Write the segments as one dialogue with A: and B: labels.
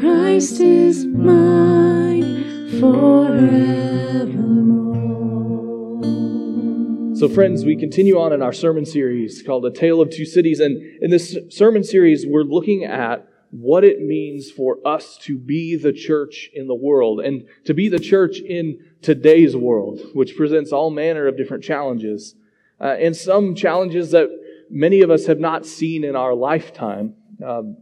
A: Christ is mine forevermore.
B: So, friends, we continue on in our sermon series called A Tale of Two Cities. And in this sermon series, we're looking at what it means for us to be the church in the world and to be the church in today's world, which presents all manner of different challenges. Uh, and some challenges that many of us have not seen in our lifetime. Um,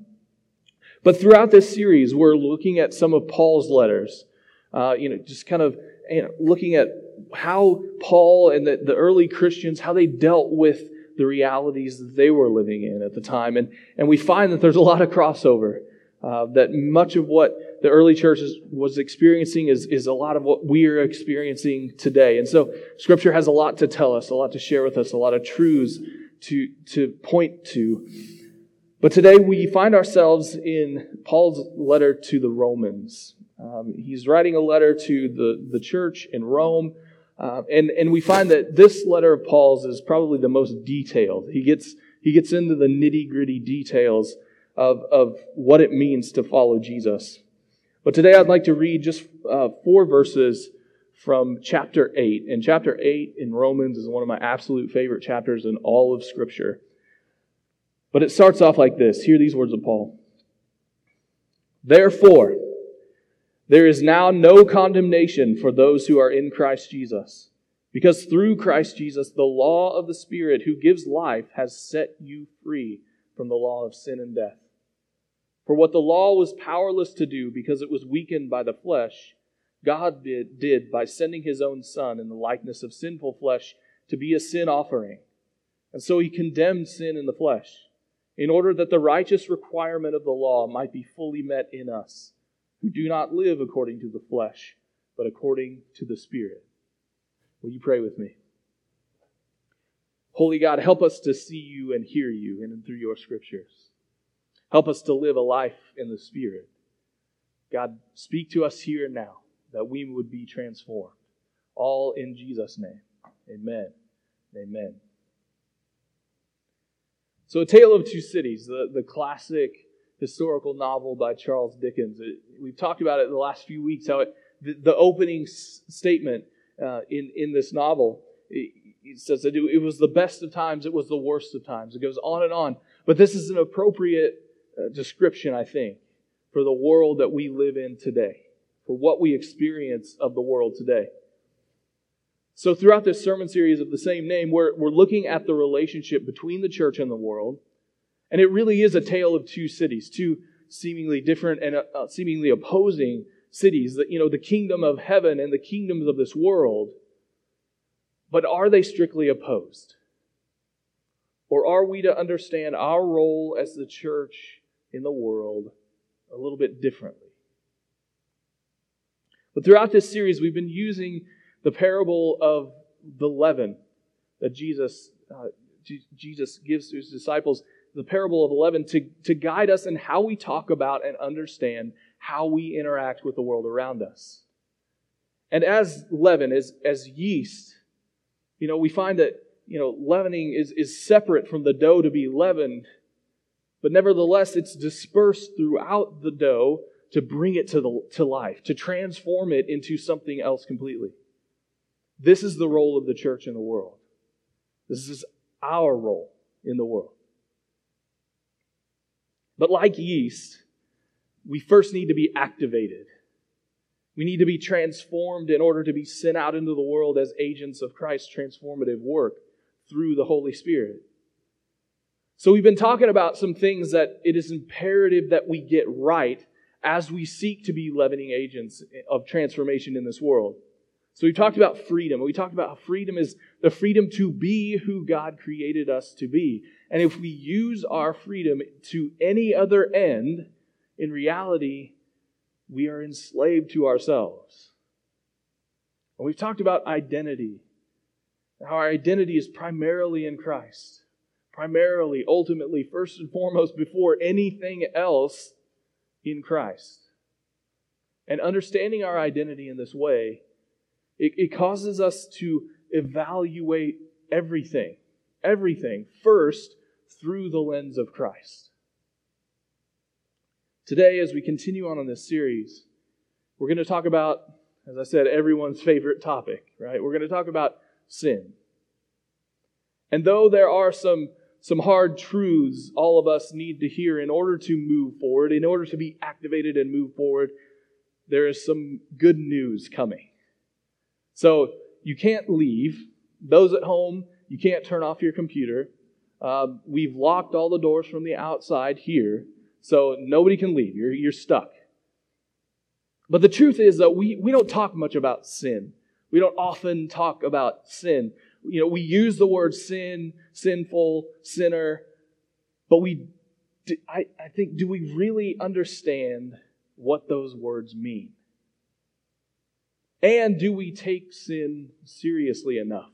B: but throughout this series, we're looking at some of Paul's letters, uh, you know, just kind of you know, looking at how Paul and the, the early Christians, how they dealt with the realities that they were living in at the time. And, and we find that there's a lot of crossover, uh, that much of what the early church was experiencing is, is a lot of what we are experiencing today. And so Scripture has a lot to tell us, a lot to share with us, a lot of truths to, to point to. But today we find ourselves in Paul's letter to the Romans. Um, he's writing a letter to the, the church in Rome. Uh, and, and we find that this letter of Paul's is probably the most detailed. He gets, he gets into the nitty gritty details of, of what it means to follow Jesus. But today I'd like to read just uh, four verses from chapter 8. And chapter 8 in Romans is one of my absolute favorite chapters in all of Scripture. But it starts off like this. Hear these words of Paul. Therefore, there is now no condemnation for those who are in Christ Jesus, because through Christ Jesus, the law of the Spirit who gives life has set you free from the law of sin and death. For what the law was powerless to do because it was weakened by the flesh, God did, did by sending his own Son in the likeness of sinful flesh to be a sin offering. And so he condemned sin in the flesh in order that the righteous requirement of the law might be fully met in us, who do not live according to the flesh, but according to the Spirit. Will you pray with me? Holy God, help us to see you and hear you in and through your scriptures. Help us to live a life in the Spirit. God, speak to us here and now that we would be transformed. All in Jesus' name. Amen. Amen. So, A Tale of Two Cities, the, the classic historical novel by Charles Dickens. It, we've talked about it the last few weeks, how it, the, the opening s- statement uh, in, in this novel it, it says that it, it, was the best of times, it was the worst of times. It goes on and on. But this is an appropriate uh, description, I think, for the world that we live in today, for what we experience of the world today. So, throughout this sermon series of the same name, we're, we're looking at the relationship between the church and the world. And it really is a tale of two cities, two seemingly different and uh, seemingly opposing cities. That, you know, the kingdom of heaven and the kingdoms of this world. But are they strictly opposed? Or are we to understand our role as the church in the world a little bit differently? But throughout this series, we've been using the parable of the leaven that Jesus, uh, Jesus gives to his disciples, the parable of the leaven, to, to guide us in how we talk about and understand how we interact with the world around us. And as leaven, as, as yeast, you know, we find that, you know, leavening is, is separate from the dough to be leavened, but nevertheless, it's dispersed throughout the dough to bring it to, the, to life, to transform it into something else completely. This is the role of the church in the world. This is our role in the world. But like yeast, we first need to be activated. We need to be transformed in order to be sent out into the world as agents of Christ's transformative work through the Holy Spirit. So, we've been talking about some things that it is imperative that we get right as we seek to be leavening agents of transformation in this world. So we talked about freedom. We talked about how freedom is the freedom to be who God created us to be. And if we use our freedom to any other end, in reality, we are enslaved to ourselves. And we've talked about identity. How our identity is primarily in Christ. Primarily, ultimately, first and foremost, before anything else, in Christ. And understanding our identity in this way it, it causes us to evaluate everything, everything first through the lens of Christ. Today, as we continue on in this series, we're going to talk about, as I said, everyone's favorite topic, right? We're going to talk about sin. And though there are some, some hard truths all of us need to hear in order to move forward, in order to be activated and move forward, there is some good news coming. So you can't leave. Those at home, you can't turn off your computer. Uh, we've locked all the doors from the outside here. So nobody can leave. You're, you're stuck. But the truth is that we, we don't talk much about sin. We don't often talk about sin. You know, we use the word sin, sinful, sinner, but we, I, I think, do we really understand what those words mean? And do we take sin seriously enough?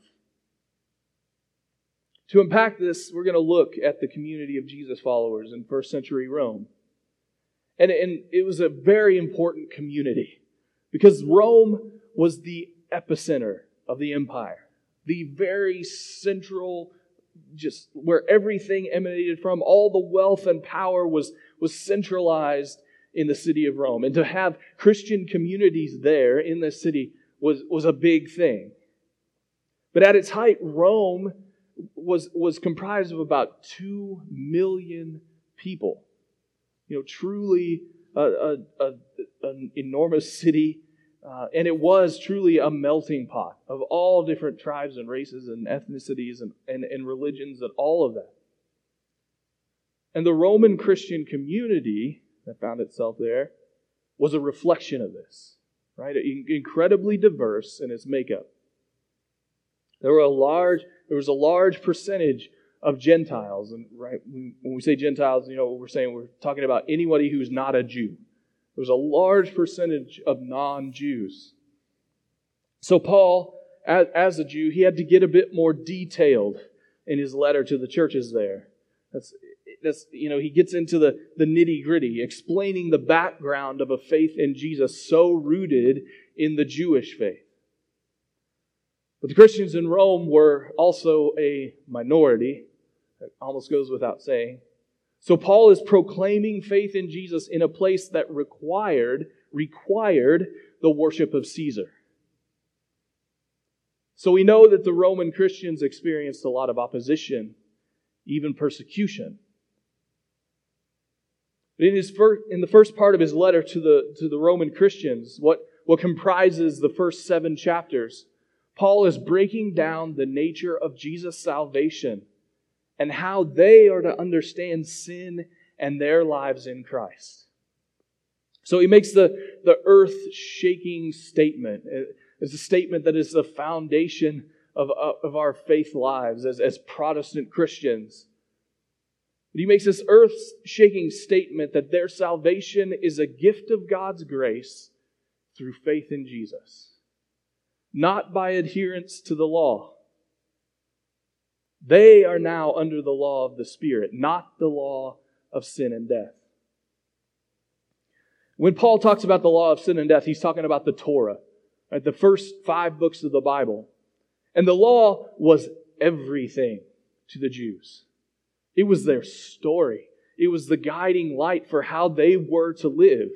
B: To unpack this, we're going to look at the community of Jesus followers in first century Rome. And, and it was a very important community because Rome was the epicenter of the empire, the very central, just where everything emanated from, all the wealth and power was, was centralized in the city of Rome. And to have Christian communities there in the city was, was a big thing. But at its height, Rome was, was comprised of about 2 million people. You know, truly a, a, a an enormous city. Uh, and it was truly a melting pot of all different tribes and races and ethnicities and, and, and religions and all of that. And the Roman Christian community that found itself there was a reflection of this, right? Incredibly diverse in its makeup. There were a large, there was a large percentage of Gentiles, and right when we say Gentiles, you know what we're saying. We're talking about anybody who's not a Jew. There was a large percentage of non-Jews. So Paul, as, as a Jew, he had to get a bit more detailed in his letter to the churches there. That's that's you know he gets into the, the nitty gritty explaining the background of a faith in jesus so rooted in the jewish faith but the Christians in Rome were also a minority. That almost goes without saying. So Paul is proclaiming faith in Jesus in a place that required required the worship of Caesar. So we know that the Roman Christians experienced a lot of opposition, even persecution. But in, his first, in the first part of his letter to the, to the Roman Christians, what, what comprises the first seven chapters, Paul is breaking down the nature of Jesus' salvation and how they are to understand sin and their lives in Christ. So he makes the, the earth shaking statement. Uh, it's a statement that is the foundation of, of our faith lives as, as Protestant Christians. But he makes this earth shaking statement that their salvation is a gift of God's grace through faith in Jesus not by adherence to the law. They are now under the law of the Spirit, not the law of sin and death. When Paul talks about the law of sin and death, he's talking about the Torah, right? the first five books of the Bible. And the law was everything to the Jews. It was their story. It was the guiding light for how they were to live.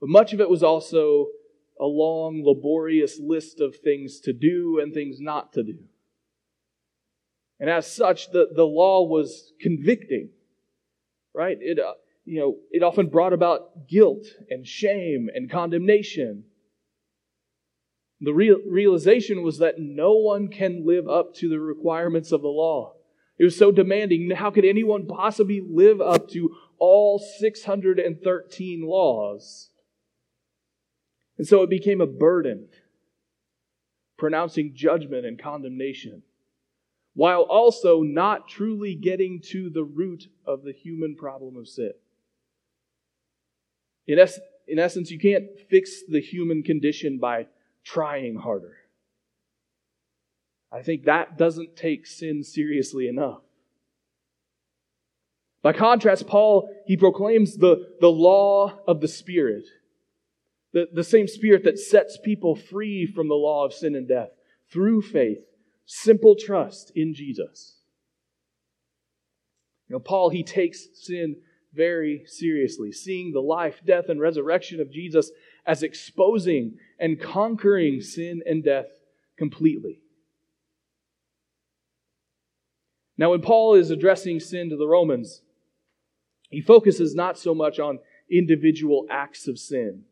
B: But much of it was also a long, laborious list of things to do and things not to do. And as such, the, the law was convicting, right? It, uh, you know, it often brought about guilt and shame and condemnation. The real, realization was that no one can live up to the requirements of the law. It was so demanding. How could anyone possibly live up to all 613 laws? And so it became a burden, pronouncing judgment and condemnation, while also not truly getting to the root of the human problem of sin. In, es- in essence, you can't fix the human condition by trying harder. I think that doesn't take sin seriously enough. By contrast, Paul, he proclaims the, the law of the Spirit the, the same Spirit that sets people free from the law of sin and death through faith, simple trust in Jesus. You know, Paul, he takes sin very seriously, seeing the life, death, and resurrection of Jesus as exposing and conquering sin and death completely. Now, when Paul is addressing sin to the Romans, he focuses not so much on individual acts of sin,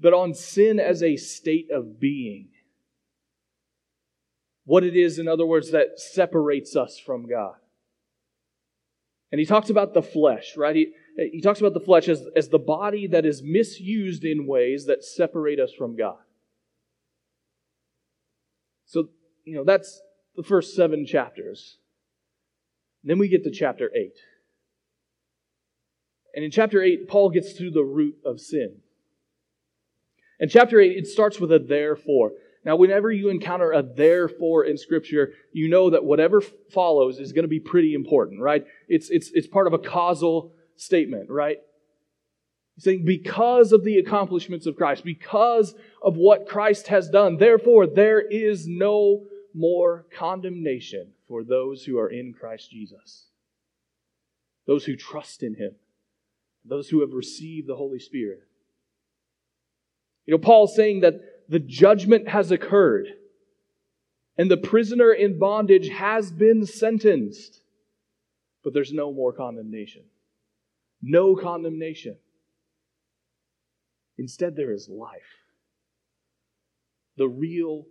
B: but on sin as a state of being. What it is, in other words, that separates us from God. And he talks about the flesh, right? He, he talks about the flesh as, as the body that is misused in ways that separate us from God. So, you know, that's the first seven chapters. Then we get to chapter 8. And in chapter 8, Paul gets to the root of sin. In chapter 8, it starts with a therefore. Now, whenever you encounter a therefore in Scripture, you know that whatever follows is going to be pretty important, right? It's, it's, it's part of a causal statement, right? He's saying, because of the accomplishments of Christ, because of what Christ has done, therefore, there is no more condemnation for those who are in Christ Jesus, those who trust in Him, those who have received the Holy Spirit. You know, Paul's saying that the judgment has occurred and the prisoner in bondage has been sentenced, but there's no more condemnation. No condemnation. Instead, there is life. The real,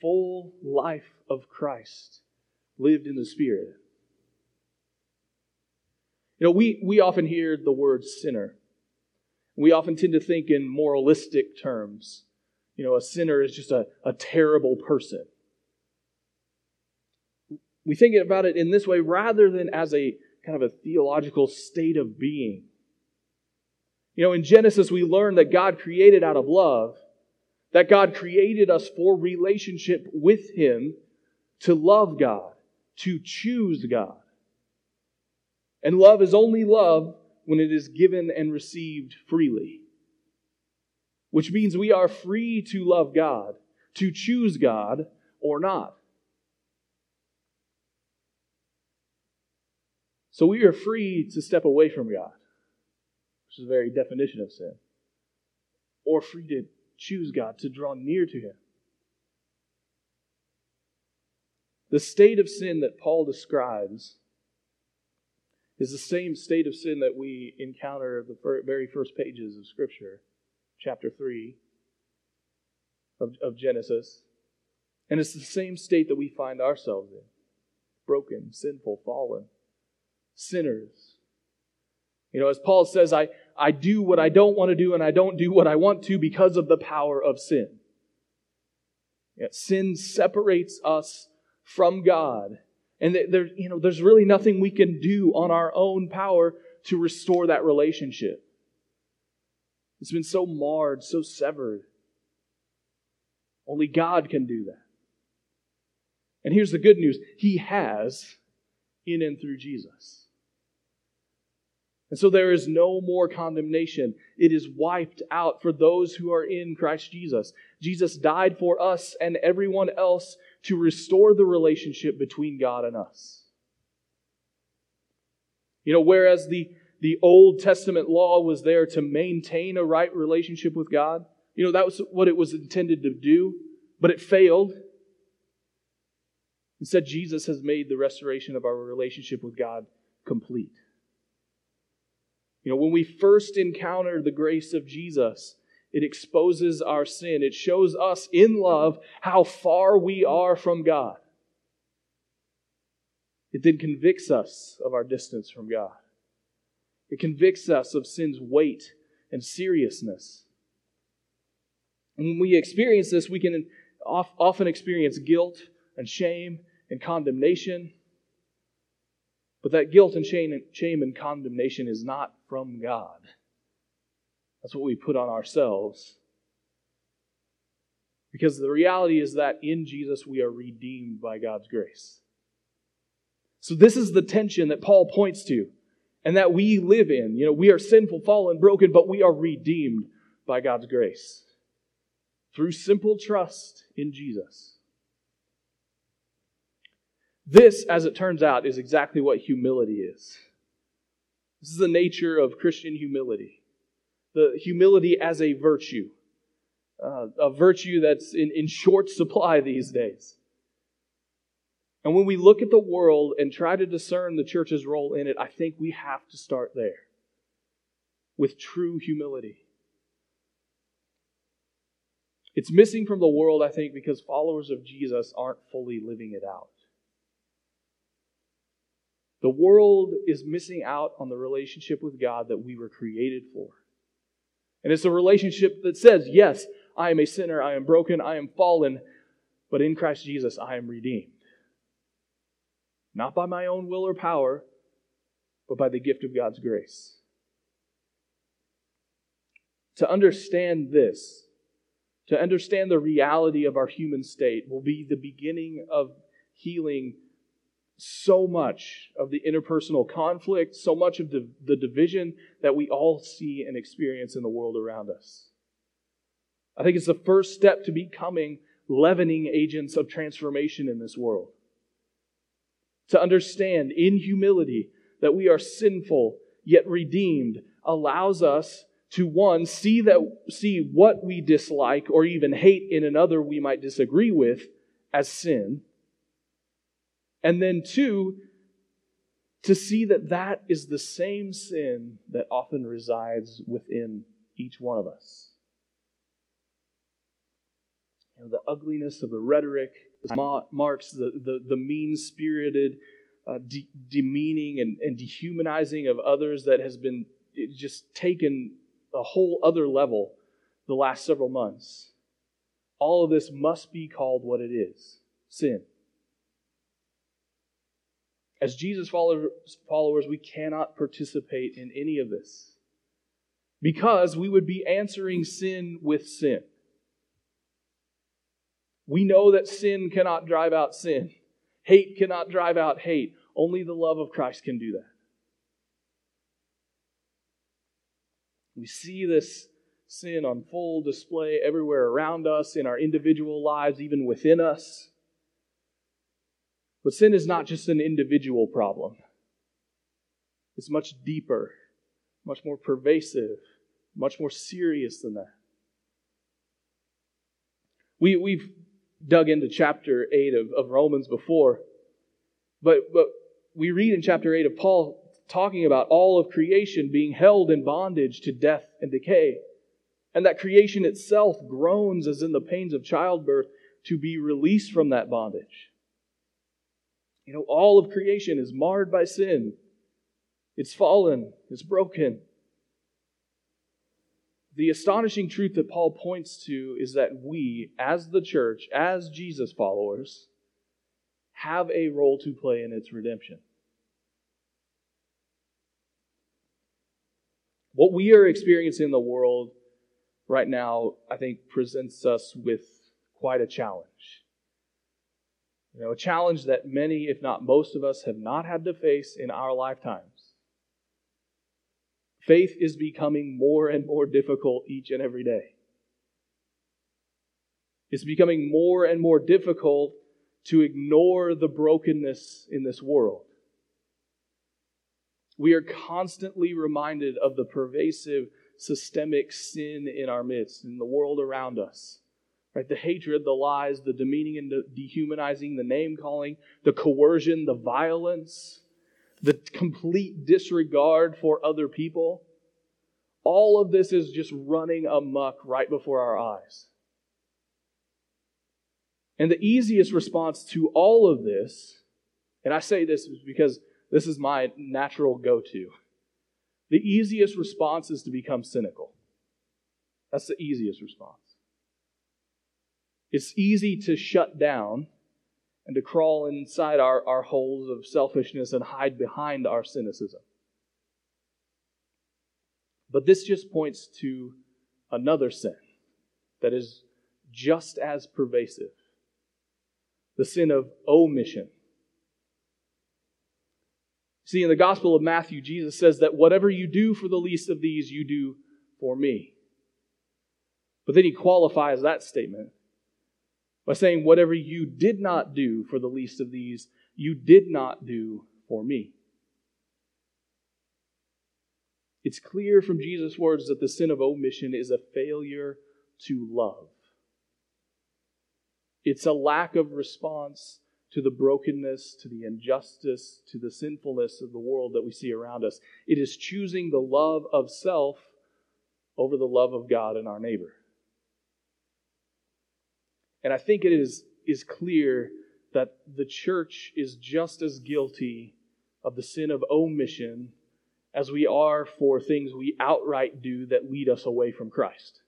B: full life of Christ lived in the Spirit. You know, we, we often hear the word sinner. We often tend to think in moralistic terms. You know, a sinner is just a, a terrible person. We think about it in this way rather than as a kind of a theological state of being. You know, in Genesis, we learn that God created out of love, that God created us for relationship with Him, to love God, to choose God. And love is only love when it is given and received freely. Which means we are free to love God, to choose God or not. So we are free to step away from God, which is the very definition of sin, or free to choose God, to draw near to Him. The state of sin that Paul describes is the same state of sin that we encounter the very first pages of Scripture, chapter 3 of, of Genesis. And it's the same state that we find ourselves in broken, sinful, fallen, sinners. You know, as Paul says, I, I do what I don't want to do and I don't do what I want to because of the power of sin. Yet sin separates us from God and there, you know, there's really nothing we can do on our own power to restore that relationship. It's been so marred, so severed. Only God can do that. And here's the good news He has in and through Jesus. And so there is no more condemnation. It is wiped out for those who are in Christ Jesus. Jesus died for us and everyone else to restore the relationship between God and us. You know, whereas the, the Old Testament law was there to maintain a right relationship with God, you know, that was what it was intended to do, but it failed. Instead, Jesus has made the restoration of our relationship with God complete. You know, when we first encounter the grace of Jesus, it exposes our sin. It shows us in love how far we are from God. It then convicts us of our distance from God. It convicts us of sin's weight and seriousness. And when we experience this, we can often experience guilt and shame and condemnation. But that guilt and shame and condemnation is not from God. That's what we put on ourselves. Because the reality is that in Jesus we are redeemed by God's grace. So, this is the tension that Paul points to and that we live in. You know, we are sinful, fallen, broken, but we are redeemed by God's grace through simple trust in Jesus. This, as it turns out, is exactly what humility is. This is the nature of Christian humility the humility as a virtue, uh, a virtue that's in, in short supply these days. And when we look at the world and try to discern the church's role in it, I think we have to start there with true humility. It's missing from the world, I think, because followers of Jesus aren't fully living it out. The world is missing out on the relationship with God that we were created for. And it's a relationship that says, Yes, I am a sinner, I am broken, I am fallen, but in Christ Jesus I am redeemed. Not by my own will or power, but by the gift of God's grace. To understand this, to understand the reality of our human state, will be the beginning of healing so much of the interpersonal conflict, so much of the, the division that we all see and experience in the world around us. I think it's the first step to becoming leavening agents of transformation in this world. To understand in humility that we are sinful yet redeemed allows us to one see that see what we dislike or even hate in another we might disagree with as sin and then, two, to see that that is the same sin that often resides within each one of us. You know, the ugliness of the rhetoric marks the, the, the mean spirited, uh, de- demeaning, and, and dehumanizing of others that has been just taken a whole other level the last several months. All of this must be called what it is sin. As Jesus followers, we cannot participate in any of this because we would be answering sin with sin. We know that sin cannot drive out sin, hate cannot drive out hate. Only the love of Christ can do that. We see this sin on full display everywhere around us, in our individual lives, even within us. But sin is not just an individual problem, it's much deeper, much more pervasive, much more serious than that. We, we've dug into chapter 8 of, of Romans before, but, but we read in chapter 8 of Paul talking about all of creation being held in bondage to death and decay, and that creation itself groans as in the pains of childbirth to be released from that bondage. You know, all of creation is marred by sin. It's fallen, it's broken. The astonishing truth that Paul points to is that we, as the church, as Jesus followers, have a role to play in its redemption. What we are experiencing in the world right now, I think, presents us with quite a challenge. You know, a challenge that many, if not most of us, have not had to face in our lifetimes. Faith is becoming more and more difficult each and every day. It's becoming more and more difficult to ignore the brokenness in this world. We are constantly reminded of the pervasive systemic sin in our midst, in the world around us. Right? The hatred, the lies, the demeaning and the dehumanizing, the name calling, the coercion, the violence, the complete disregard for other people. All of this is just running amuck right before our eyes. And the easiest response to all of this, and I say this because this is my natural go to, the easiest response is to become cynical. That's the easiest response. It's easy to shut down and to crawl inside our, our holes of selfishness and hide behind our cynicism. But this just points to another sin that is just as pervasive the sin of omission. See, in the Gospel of Matthew, Jesus says that whatever you do for the least of these, you do for me. But then he qualifies that statement by saying, Whatever you did not do for the least of these, you did not do for me. It's clear from Jesus' words that the sin of omission is a failure to love. It's a lack of response to the brokenness, to the injustice, to the sinfulness of the world that we see around us. It is choosing the love of self over the love of God and our neighbor. And I think it is, is clear that the church is just as guilty of the sin of omission as we are for things we outright do that lead us away from Christ.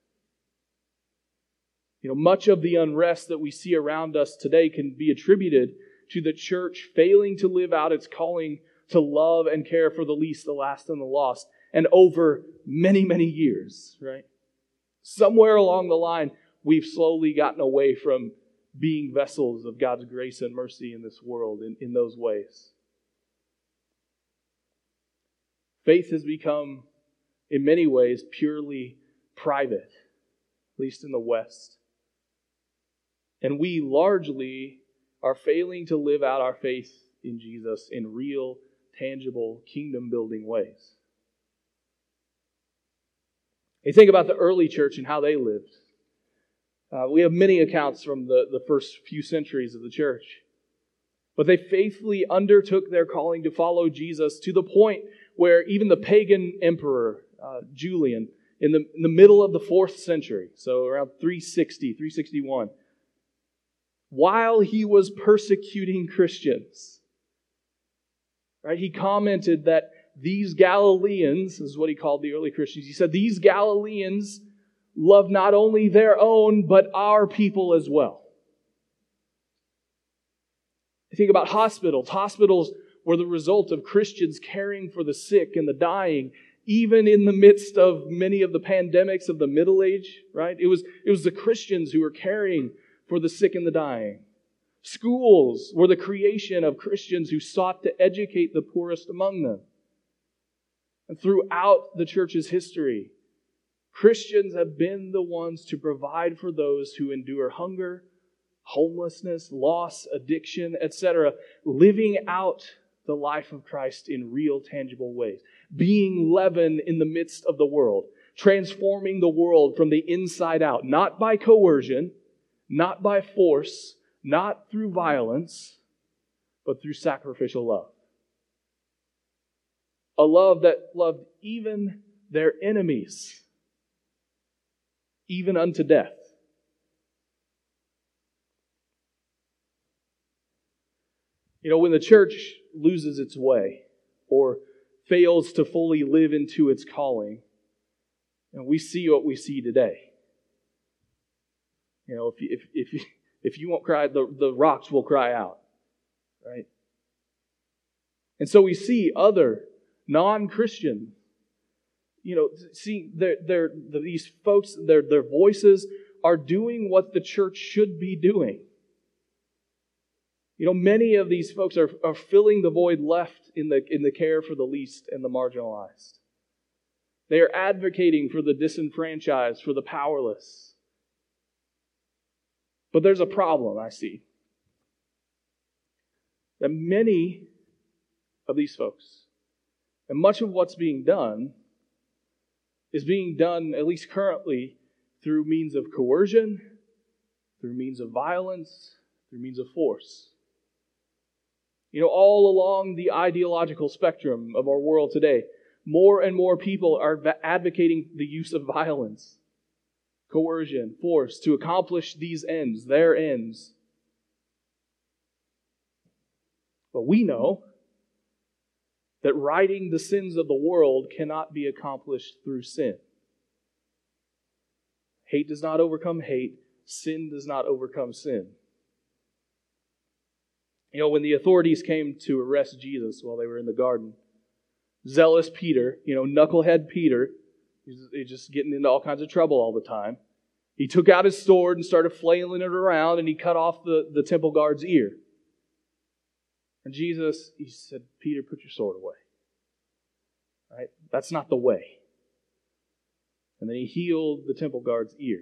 B: You know, much of the unrest that we see around us today can be attributed to the church failing to live out its calling to love and care for the least, the last, and the lost, and over many, many years, right? Somewhere along the line, we've slowly gotten away from being vessels of God's grace and mercy in this world in, in those ways. Faith has become, in many ways, purely private, at least in the West. And we largely are failing to live out our faith in Jesus in real, tangible, kingdom building ways. You think about the early church and how they lived. Uh, we have many accounts from the, the first few centuries of the church. But they faithfully undertook their calling to follow Jesus to the point where even the pagan emperor, uh, Julian, in the, in the middle of the fourth century, so around 360, 361, while he was persecuting Christians, right, he commented that these Galileans, this is what he called the early Christians, he said, these Galileans love not only their own, but our people as well. Think about hospitals. Hospitals were the result of Christians caring for the sick and the dying, even in the midst of many of the pandemics of the Middle Age, right? It was, it was the Christians who were caring for the sick and the dying. Schools were the creation of Christians who sought to educate the poorest among them. And throughout the church's history, Christians have been the ones to provide for those who endure hunger, homelessness, loss, addiction, etc., living out the life of Christ in real, tangible ways. Being leaven in the midst of the world, transforming the world from the inside out, not by coercion, not by force, not through violence, but through sacrificial love. A love that loved even their enemies, even unto death. You know, when the church loses its way or fails to fully live into its calling, and we see what we see today. You know, if you, if, if you, if you won't cry, the, the rocks will cry out, right? And so we see other non Christian, you know, see their, their, these folks, their, their voices are doing what the church should be doing. You know, many of these folks are, are filling the void left in the, in the care for the least and the marginalized. They are advocating for the disenfranchised, for the powerless. But there's a problem I see. That many of these folks, and much of what's being done, is being done, at least currently, through means of coercion, through means of violence, through means of force. You know, all along the ideological spectrum of our world today, more and more people are advocating the use of violence, coercion, force to accomplish these ends, their ends. But we know that righting the sins of the world cannot be accomplished through sin. Hate does not overcome hate, sin does not overcome sin. You know, when the authorities came to arrest Jesus while they were in the garden, zealous Peter, you know, knucklehead Peter, he's just getting into all kinds of trouble all the time. He took out his sword and started flailing it around and he cut off the, the temple guard's ear. And Jesus, he said, Peter, put your sword away. Right? That's not the way. And then he healed the temple guard's ear.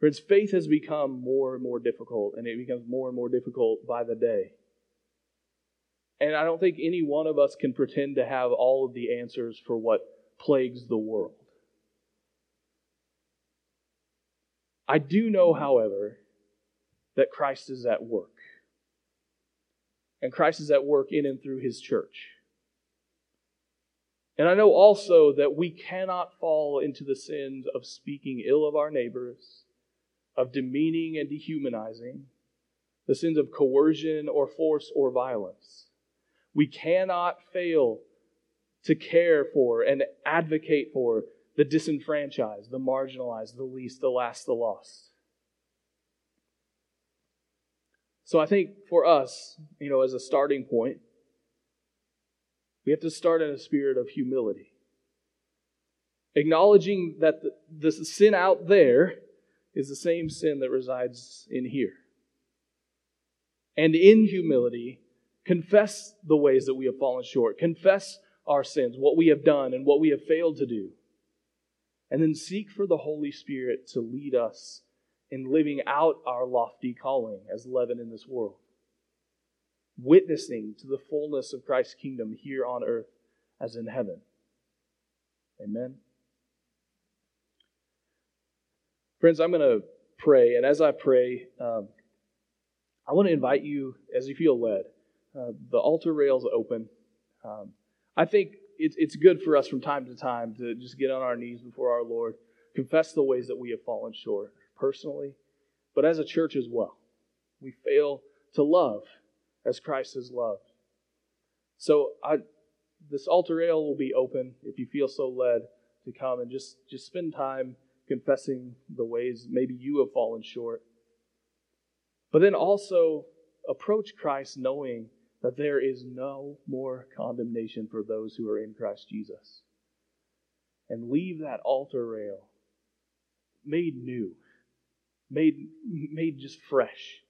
B: Friends, faith has become more and more difficult, and it becomes more and more difficult by the day. And I don't think any one of us can pretend to have all of the answers for what plagues the world. I do know, however, that Christ is at work. And Christ is at work in and through his church. And I know also that we cannot fall into the sins of speaking ill of our neighbors, of demeaning and dehumanizing, the sins of coercion or force or violence. We cannot fail to care for and advocate for the disenfranchised, the marginalized, the least, the last, the lost. So I think for us, you know, as a starting point, we have to start in a spirit of humility. Acknowledging that the, the sin out there is the same sin that resides in here. And in humility, confess the ways that we have fallen short, confess our sins, what we have done, and what we have failed to do. And then seek for the Holy Spirit to lead us in living out our lofty calling as leaven in this world witnessing to the fullness of Christ's kingdom here on earth as in heaven. Amen. Friends, I'm going to pray, and as I pray, um, I want to invite you, as you feel led, uh, the altar rails open. Um, I think it's, it's good for us from time to time to just get on our knees before our Lord, confess the ways that we have fallen short personally, but as a church as well. We fail to love as Christ has loved. So I, this altar rail will be open if you feel so led to come and just, just spend time confessing the ways maybe you have fallen short. But then also approach Christ knowing that there is no more condemnation for those who are in Christ Jesus. And leave that altar rail made new, made, made just fresh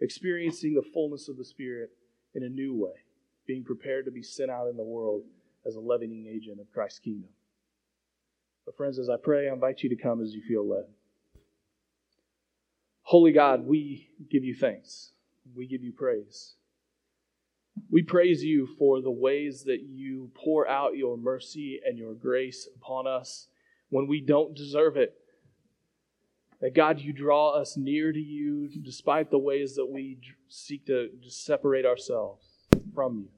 B: experiencing the fullness of the Spirit in a new way, being prepared to be sent out in the world as a leavening agent of Christ's kingdom. But, friends, as I pray, I invite you to come as you feel led. Holy God, we give you thanks. We give you praise. We praise you for the ways that you pour out your mercy and your grace upon us when we don't deserve it. That God, you draw us near to you despite the ways that we seek to separate ourselves from you.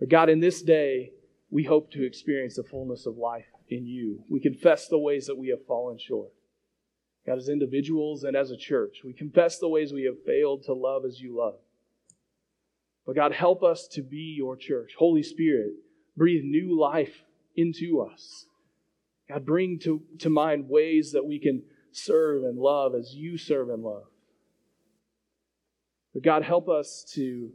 B: But God, in this day, we hope to experience the fullness of life in you. We confess the ways that we have fallen short. God, as individuals and as a church, we confess the ways we have failed to love as you love. But God, help us to be your church. Holy Spirit, breathe new life into us. God, bring to, to mind ways that we can serve and love as you serve and love. But God, help us to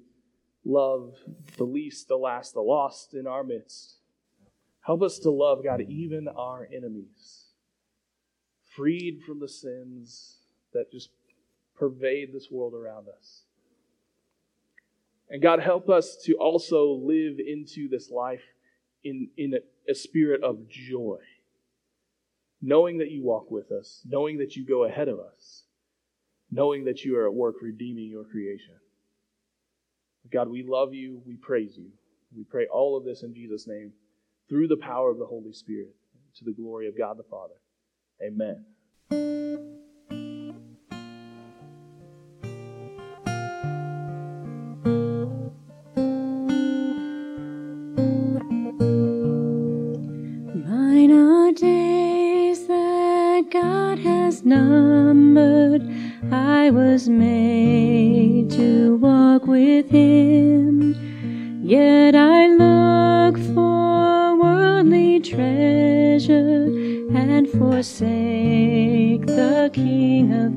B: love the least, the last, the lost in our midst. Help us to love, God, even our enemies, freed from the sins that just pervade this world around us. And God, help us to also live into this life in, in a, a spirit of joy knowing that you walk with us, knowing that you go ahead of us, knowing that you are at work redeeming your creation. God, we love you. We praise you. We pray all of this in Jesus' name through the power of the Holy Spirit to the glory of God the Father. Amen.
A: Numbered. I was made to walk with Him. Yet I look for worldly treasure and forsake the King of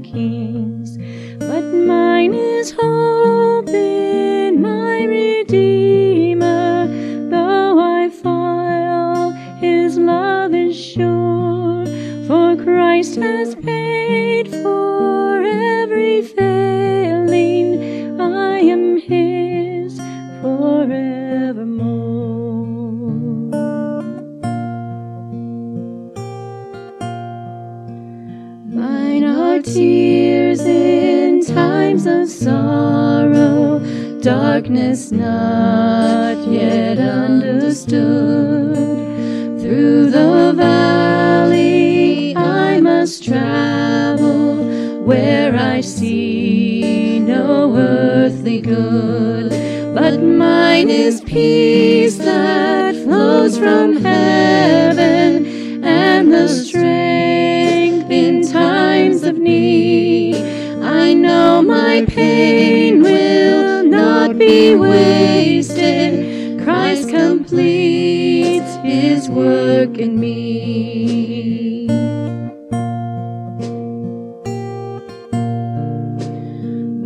A: Through the valley I must travel where I see no earthly good, but mine is peace that flows from heaven and the strength in times of need. I know my pain will not be wasted. Christ completes his work in me.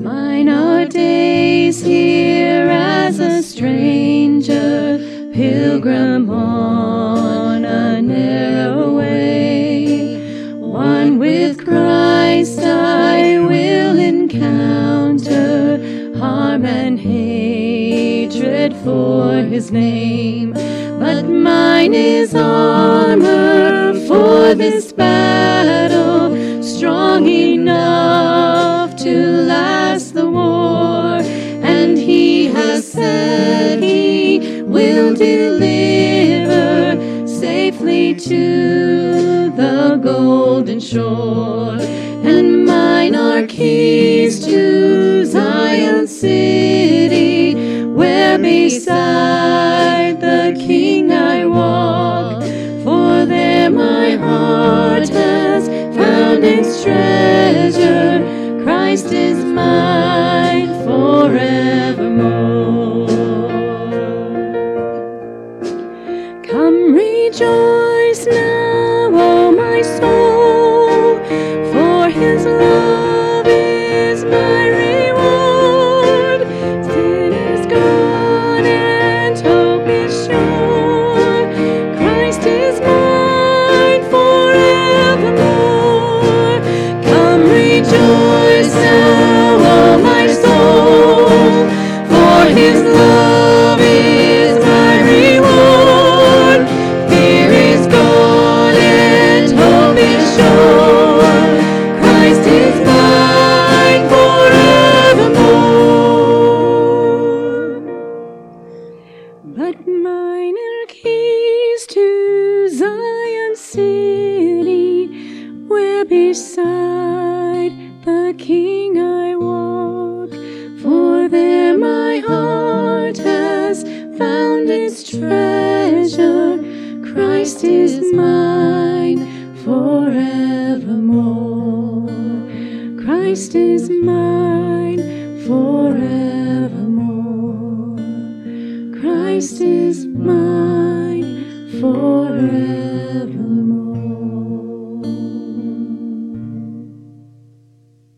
A: Mine are days here as a stranger, pilgrim on a narrow way. One with Christ I will encounter harm and hatred for his name. Mine is armor for this battle, strong enough to last the war. And he has said he will deliver safely to the golden shore. And mine are keys to Zion city, where beside Christ is mine forevermore.